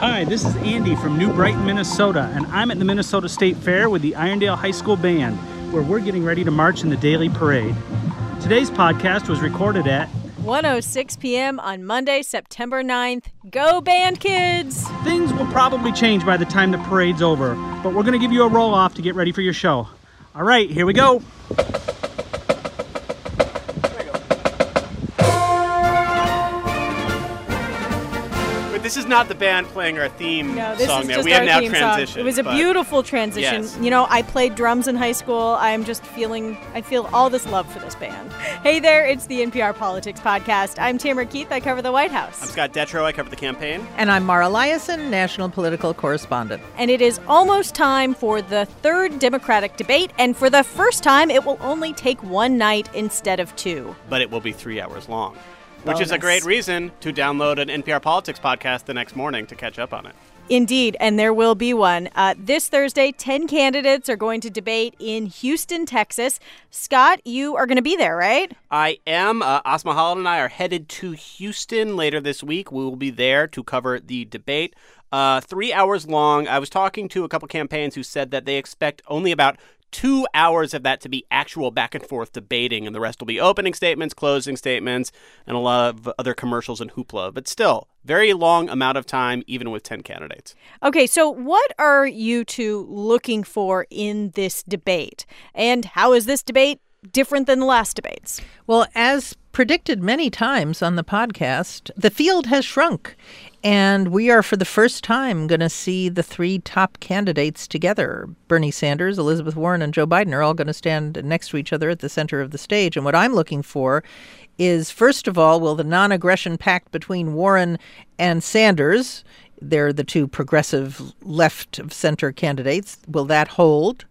Hi, this is Andy from New Brighton, Minnesota, and I'm at the Minnesota State Fair with the Irondale High School Band, where we're getting ready to march in the daily parade. Today's podcast was recorded at 106 p.m. on Monday, September 9th. Go band kids! Things will probably change by the time the parade's over, but we're going to give you a roll off to get ready for your show. All right, here we go. This is not the band playing our theme No, this song is there. just we have our now theme song. It was a beautiful transition. Yes. You know, I played drums in high school. I'm just feeling, I feel all this love for this band. Hey there, it's the NPR Politics Podcast. I'm Tamara Keith. I cover the White House. I'm Scott Detrow. I cover the campaign. And I'm Mara Liasson, national political correspondent. and it is almost time for the third Democratic debate. And for the first time, it will only take one night instead of two. but it will be three hours long, which is a great reason to download an NPR Politics podcast the next morning to catch up on it. Indeed, and there will be one. Uh, this Thursday, 10 candidates are going to debate in Houston, Texas. Scott, you are going to be there, right? I am. Uh, Asma Khalid and I are headed to Houston later this week. We will be there to cover the debate. Uh, three hours long. I was talking to a couple campaigns who said that they expect only about two hours of that to be actual back and forth debating, and the rest will be opening statements, closing statements, and a lot of other commercials and hoopla. But still, very long amount of time, even with 10 candidates. Okay, so what are you two looking for in this debate? And how is this debate different than the last debates? Well, as predicted many times on the podcast, the field has shrunk. And we are, for the first time, going to see the three top candidates together. Bernie Sanders, Elizabeth Warren, and Joe Biden are all going to stand next to each other at the center of the stage. And what I'm looking for is, first of all, will the non aggression pact between Warren and Sanders, they're the two progressive left of center candidates, will that hold?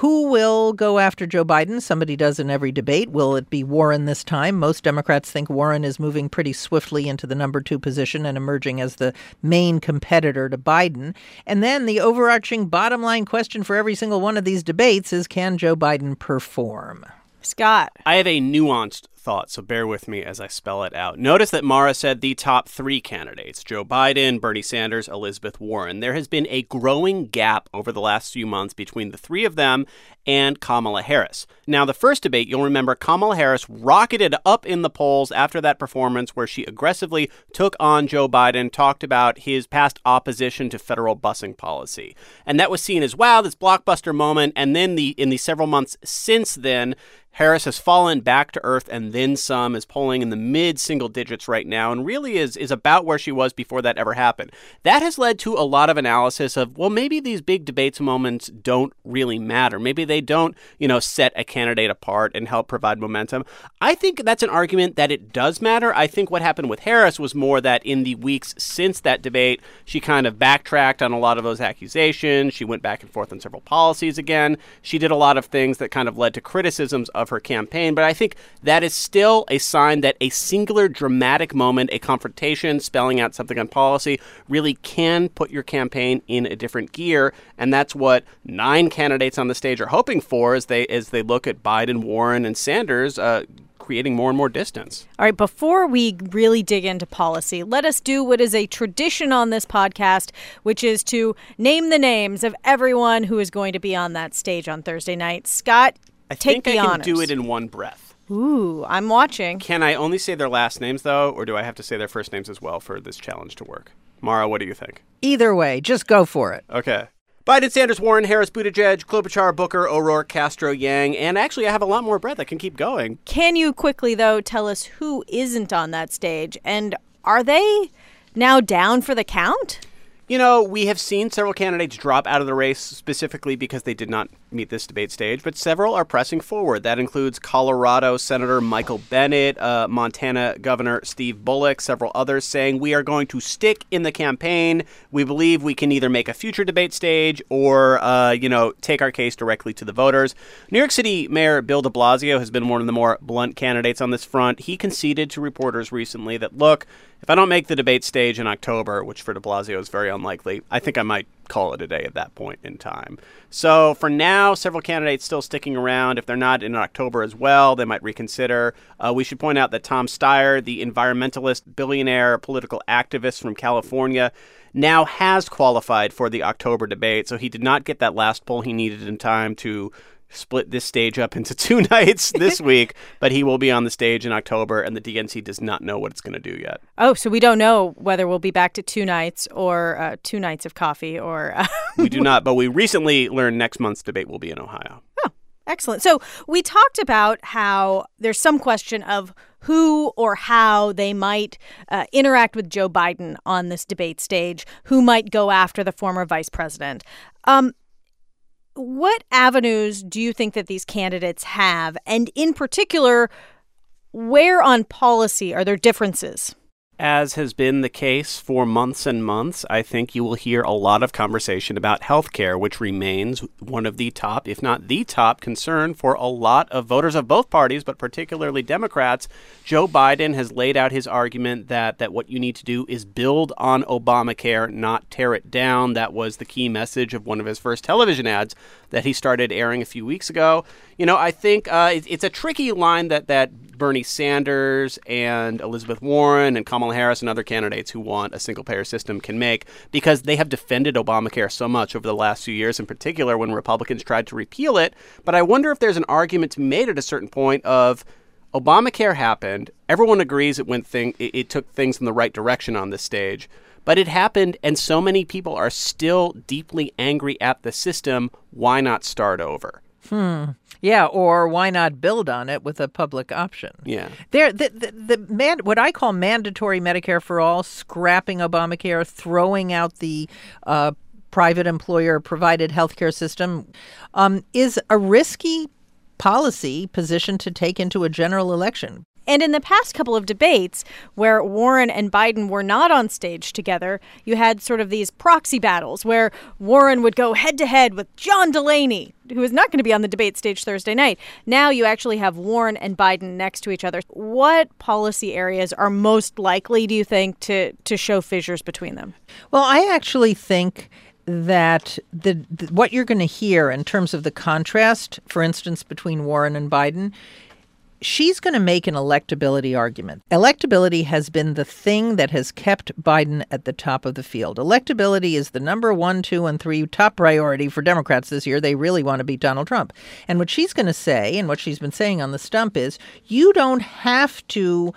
Who will go after Joe Biden? Somebody does in every debate. Will it be Warren this time? Most Democrats think Warren is moving pretty swiftly into the number two position and emerging as the main competitor to Biden. And then the overarching bottom line question for every single one of these debates is can Joe Biden perform? Scott. I have a nuanced thought, so bear with me as I spell it out. Notice that Mara said the top three candidates Joe Biden, Bernie Sanders, Elizabeth Warren. There has been a growing gap over the last few months between the three of them and Kamala Harris. Now, the first debate, you'll remember Kamala Harris rocketed up in the polls after that performance where she aggressively took on Joe Biden, talked about his past opposition to federal busing policy. And that was seen as wow, this blockbuster moment. And then the in the several months since then, Harris has fallen back to earth and then some, is polling in the mid single digits right now, and really is, is about where she was before that ever happened. That has led to a lot of analysis of, well, maybe these big debates moments don't really matter. Maybe they don't, you know, set a candidate apart and help provide momentum. I think that's an argument that it does matter. I think what happened with Harris was more that in the weeks since that debate, she kind of backtracked on a lot of those accusations. She went back and forth on several policies again. She did a lot of things that kind of led to criticisms of her campaign. But I think that is still a sign that a singular dramatic moment, a confrontation, spelling out something on policy, really can put your campaign in a different gear. And that's what nine candidates on the stage are hoping for as they as they look at Biden, Warren, and Sanders. Uh, creating more and more distance. All right, before we really dig into policy, let us do what is a tradition on this podcast, which is to name the names of everyone who is going to be on that stage on Thursday night. Scott, I take think the I can do it in one breath. Ooh, I'm watching. Can I only say their last names though, or do I have to say their first names as well for this challenge to work? Mara, what do you think? Either way, just go for it. Okay. Biden, Sanders, Warren, Harris, Buttigieg, Klobuchar, Booker, O'Rourke, Castro, Yang, and actually I have a lot more breath. I can keep going. Can you quickly, though, tell us who isn't on that stage? And are they now down for the count? You know, we have seen several candidates drop out of the race specifically because they did not meet this debate stage, but several are pressing forward. That includes Colorado Senator Michael Bennet, uh, Montana Governor Steve Bullock, several others saying we are going to stick in the campaign. We believe we can either make a future debate stage or, uh, you know, take our case directly to the voters. New York City Mayor Bill de Blasio has been one of the more blunt candidates on this front. He conceded to reporters recently that, look, if I don't make the debate stage in October, which for de Blasio is very unlikely, I think I might call it a day at that point in time. So for now, several candidates still sticking around. If they're not in October as well, they might reconsider. Uh, we should point out that Tom Steyer, the environmentalist, billionaire, political activist from California, now has qualified for the October debate. So he did not get that last poll he needed in time to split this stage up into two nights this week, but he will be on the stage in October, and the DNC does not know what it's going to do yet. Oh, so we don't know whether we'll be back to two nights or uh, two nights of coffee or. Uh, we do not, but we recently learned next month's debate will be in Ohio. Oh, excellent. So we talked about how there's some question of who or how they might uh, interact with Joe Biden on this debate stage, who might go after the former vice president. Um, what avenues do you think that these candidates have? And in particular, where on policy are there differences? As has been the case for months and months, I think you will hear a lot of conversation about health care, which remains one of the top, if not the top, concern for a lot of voters of both parties, but particularly Democrats. Joe Biden has laid out his argument that, that what you need to do is build on Obamacare, not tear it down. That was the key message of one of his first television ads that he started airing a few weeks ago. You know, I think uh, it, it's a tricky line that, that Bernie Sanders and Elizabeth Warren and Kamala Harris and other candidates who want a single payer system can make because they have defended Obamacare so much over the last few years, in particular when Republicans tried to repeal it. But I wonder if there's an argument to be made at a certain point of Obamacare happened. Everyone agrees it went thing it, it took things in the right direction on this stage. But it happened, and so many people are still deeply angry at the system. Why not start over? Hmm. Yeah, or why not build on it with a public option? Yeah. There, the, the, the man, what I call mandatory Medicare for all, scrapping Obamacare, throwing out the uh, private employer provided healthcare system, um, is a risky policy position to take into a general election. And in the past couple of debates where Warren and Biden were not on stage together, you had sort of these proxy battles where Warren would go head to head with John Delaney, who is not going to be on the debate stage Thursday night. Now you actually have Warren and Biden next to each other. What policy areas are most likely, do you think, to, to show fissures between them? Well, I actually think that the, the what you're going to hear in terms of the contrast, for instance, between Warren and Biden, she's going to make an electability argument. Electability has been the thing that has kept Biden at the top of the field. Electability is the number one, two, and three top priority for Democrats this year. They really want to beat Donald Trump. And what she's going to say, and what she's been saying on the stump, is you don't have to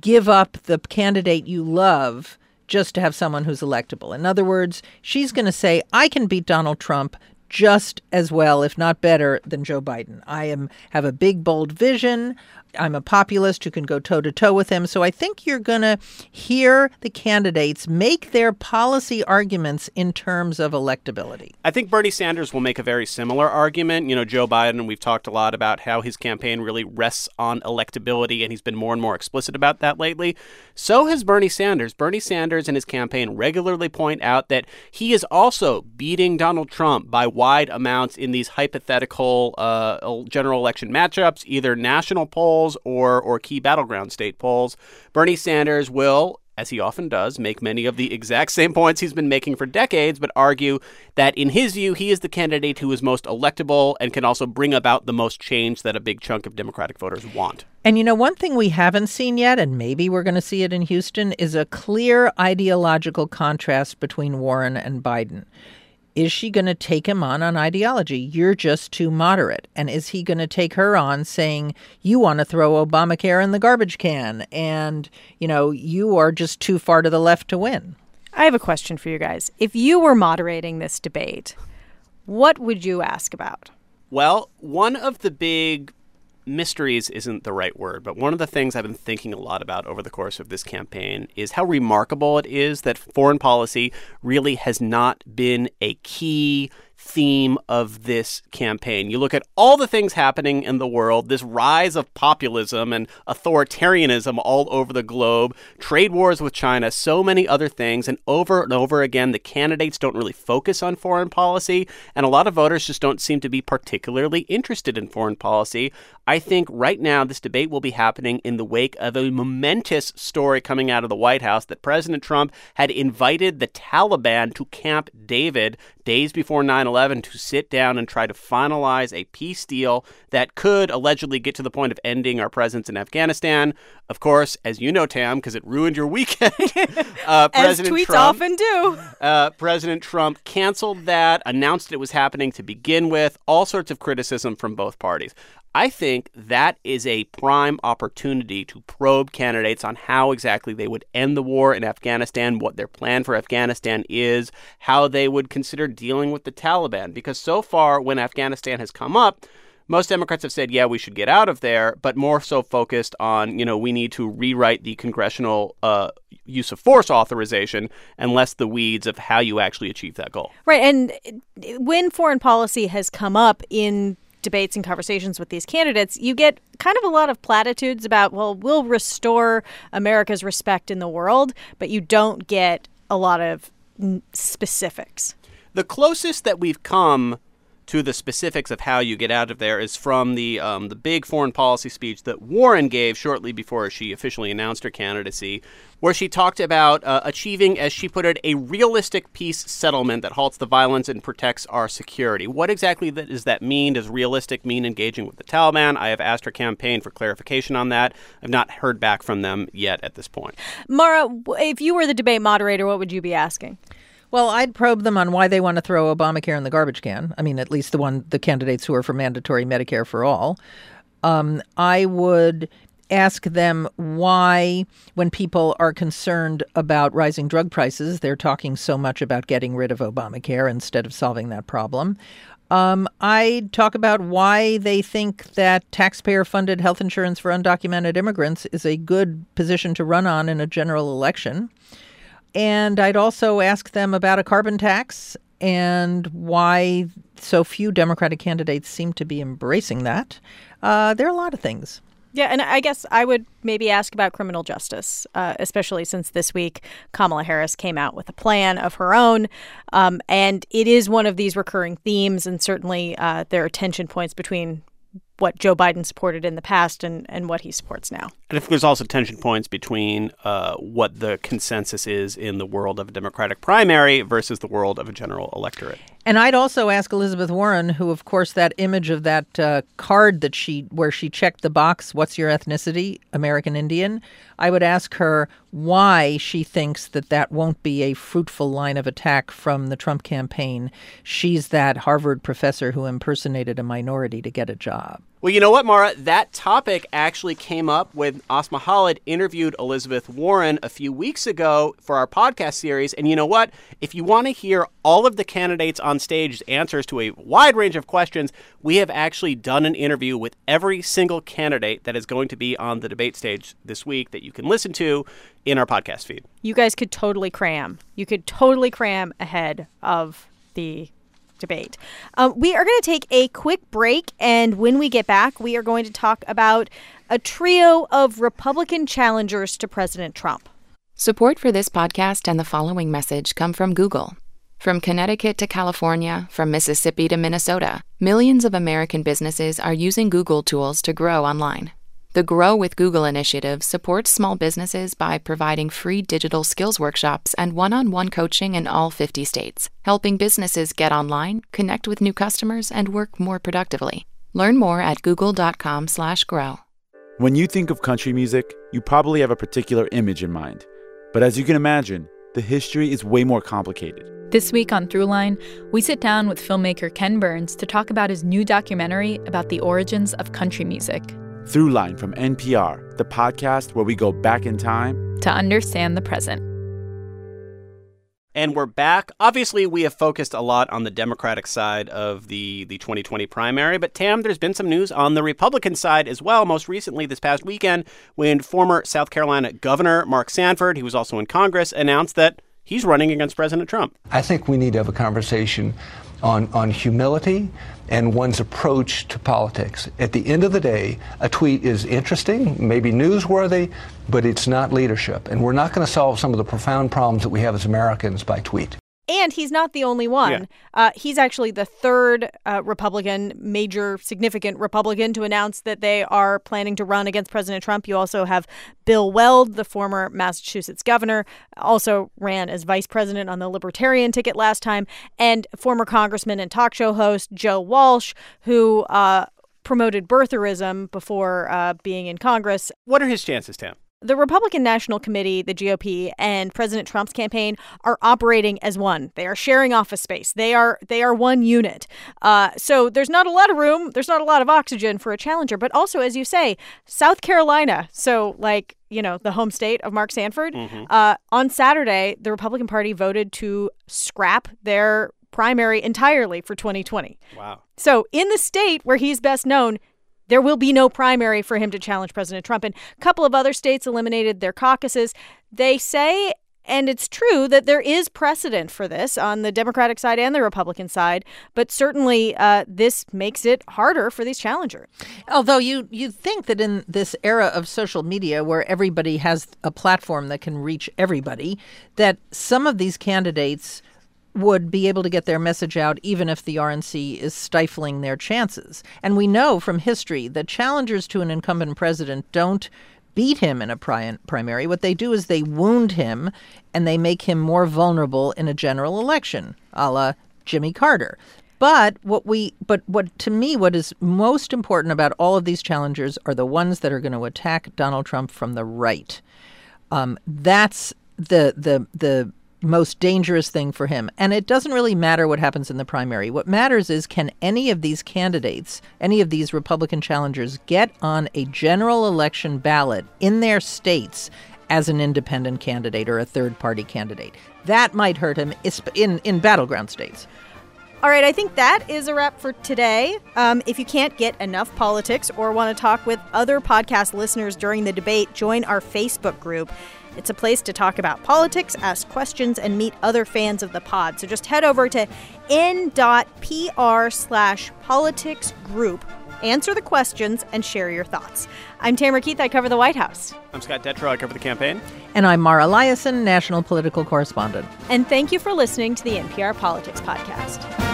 give up the candidate you love just to have someone who's electable. In other words, she's going to say, I can beat Donald Trump just as well, if not better, than Joe Biden. I am have a big, bold vision. I'm a populist who can go toe to toe with him. So I think you're going to hear the candidates make their policy arguments in terms of electability. I think Bernie Sanders will make a very similar argument. You know, Joe Biden, we've talked a lot about how his campaign really rests on electability, and he's been more and more explicit about that lately. So has Bernie Sanders. Bernie Sanders and his campaign regularly point out that he is also beating Donald Trump by wide amounts in these hypothetical uh, general election matchups, either national polls polls or or key battleground state polls. Bernie Sanders will as he often does, make many of the exact same points he's been making for decades, but argue that in his view, he is the candidate who is most electable and can also bring about the most change that a big chunk of Democratic voters want. And you know, one thing we haven't seen yet, and maybe we're going to see it in Houston, is a clear ideological contrast between Warren and Biden. Is she going to take him on on ideology? You're just too moderate. And is he going to take her on saying, you want to throw Obamacare in the garbage can and, you know, you are just too far to the left to win? I have a question for you guys. If you were moderating this debate, what would you ask about? Well, one of the big mysteries isn't the right word, but one of the things I've been thinking a lot about over the course of this campaign is how remarkable it is that foreign policy really has not been a key theme of this campaign. You look at all the things happening in the world, this rise of populism and authoritarianism all over the globe, trade wars with China, so many other things, and over and over again, the candidates don't really focus on foreign policy, and a lot of voters just don't seem to be particularly interested in foreign policy. I think right now this debate will be happening in the wake of a momentous story coming out of the White House that President Trump had invited the Taliban to Camp David days before 9 11 to sit down and try to finalize a peace deal that could allegedly get to the point of ending our presence in Afghanistan. Of course, as you know, Tam, because it ruined your weekend, uh, President tweets Trump, often do. Uh, President Trump canceled that, announced it was happening to begin with, all sorts of criticism from both parties. I think that is a prime opportunity to probe candidates on how exactly they would end the war in Afghanistan, what their plan for Afghanistan is, how they would consider dealing with the Taliban. Because so far, when Afghanistan has come up, most Democrats have said, yeah, we should get out of there, but more so focused on, you know, we need to rewrite the congressional uh, use of force authorization and less the weeds of how you actually achieve that goal. Right. And when foreign policy has come up in debates and conversations with these candidates, you get kind of a lot of platitudes about, well, we'll restore America's respect in the world, but you don't get a lot of specifics. The closest that we've come to the specifics of how you get out of there is from the um, the big foreign policy speech that Warren gave shortly before she officially announced her candidacy, where she talked about uh, achieving, as she put it, a realistic peace settlement that halts the violence and protects our security. What exactly does that mean? Does realistic mean engaging with the Taliban? I have asked her campaign for clarification on that. I've not heard back from them yet at this point. Mara, if you were the debate moderator, what would you be asking? Well, I'd probe them on why they want to throw Obamacare in the garbage can. I mean, at least the one the candidates who are for mandatory Medicare for all. Um, I would ask them why, when people are concerned about rising drug prices, they're talking so much about getting rid of Obamacare instead of solving that problem. Um, I talk about why they think that taxpayer funded health insurance for undocumented immigrants is a good position to run on in a general election. And I'd also ask them about a carbon tax and why so few Democratic candidates seem to be embracing that. Uh, there are a lot of things. Yeah, and I guess I would maybe ask about criminal justice, uh, especially since this week Kamala Harris came out with a plan of her own. Um, and it is one of these recurring themes, and certainly uh, there are tension points between what Joe Biden supported in the past and, and what he supports now. And I think there's also tension points between uh, what the consensus is in the world of a Democratic primary versus the world of a general electorate. And I'd also ask Elizabeth Warren, who, of course, that image of that uh, card that she, where she checked the box, "What's your ethnicity?" American Indian. I would ask her why she thinks that that won't be a fruitful line of attack from the Trump campaign. She's that Harvard professor who impersonated a minority to get a job. Well, you know what, Mara? That topic actually came up when Asma Khalid interviewed Elizabeth Warren a few weeks ago for our podcast series. And you know what? If you want to hear all of the candidates on stage's answers to a wide range of questions, we have actually done an interview with every single candidate that is going to be on the debate stage this week that you can listen to in our podcast feed. You guys could totally cram. You could totally cram ahead of the debate. Um, we are going to take a quick break, and when we get back, we are going to talk about a trio of Republican challengers to President Trump. Support for this podcast and the following message come from Google. From Connecticut to California, from Mississippi to Minnesota, millions of American businesses are using Google tools to grow online. The Grow with Google initiative supports small businesses by providing free digital skills workshops and one on one coaching in all 50 states, helping businesses get online, connect with new customers, and work more productively. Learn more at google.com/slash grow. When you think of country music, you probably have a particular image in mind. But as you can imagine, the history is way more complicated. This week on Throughline, we sit down with filmmaker Ken Burns to talk about his new documentary about the origins of country music. Throughline from NPR, the podcast where we go back in time to understand the present. And we're back. Obviously, we have focused a lot on the Democratic side of the, the 2020 primary, but Tam, there's been some news on the Republican side as well. Most recently, this past weekend, when former South Carolina Governor Mark Sanford, he was also in Congress, announced that he's running against President Trump. I think we need to have a conversation on, on humility and one's approach to politics. At the end of the day, a tweet is interesting, maybe newsworthy, but it's not leadership. And we're not going to solve some of the profound problems that we have as Americans by tweet. And he's not the only one. Yeah. Uh, he's actually the third uh, Republican, major, significant Republican, to announce that they are planning to run against President Trump. You also have Bill Weld, the former Massachusetts governor, also ran as vice president on the Libertarian ticket last time, and former Congressman and talk show host Joe Walsh, who uh, promoted birtherism before uh, being in Congress. What are his chances, Tam? The Republican National Committee, the GOP, and President Trump's campaign are operating as one. They are sharing office space. They are they are one unit. Uh, so there's not a lot of room. There's not a lot of oxygen for a challenger. But also, as you say, South Carolina. So like you know the home state of Mark Sanford. Uh, on Saturday, the Republican Party voted to scrap their primary entirely for 2020. Wow. So, in the state where he's best known, there will be no primary for him to challenge President Trump. And a couple of other states eliminated their caucuses. They say, and it's true, that there is precedent for this on the Democratic side and the Republican side, but certainly uh, this makes it harder for these challengers. Although you you think that in this era of social media where everybody has a platform that can reach everybody, that some of these candidates would be able to get their message out even if the RNC is stifling their chances. And we know from history that challengers to an incumbent president don't beat him in a primary. What they do is they wound him and they make him more vulnerable in a general election, a la Jimmy Carter. But what we but what to me what is most important about all of these challengers are the ones that are going to attack Donald Trump from the right. Um, that's the the the most dangerous thing for him. And it doesn't really matter what happens in the primary. What matters is can any of these candidates, any of these Republican challengers, get on a general election ballot in their states as an independent candidate or a third party candidate? That might hurt him in, in battleground states. All right, I think that is a wrap for today. Um, if you can't get enough politics or want to talk with other podcast listeners during the debate, join our Facebook group. It's a place to talk about politics, ask questions, and meet other fans of the pod. So just head over to n.pr slash politics group, answer the questions, and share your thoughts. I'm Tamara Keith. I cover the White House. I'm Scott Detrow. I cover the campaign. And I'm Mara Liasson, national political correspondent. And thank you for listening to the NPR Politics Podcast.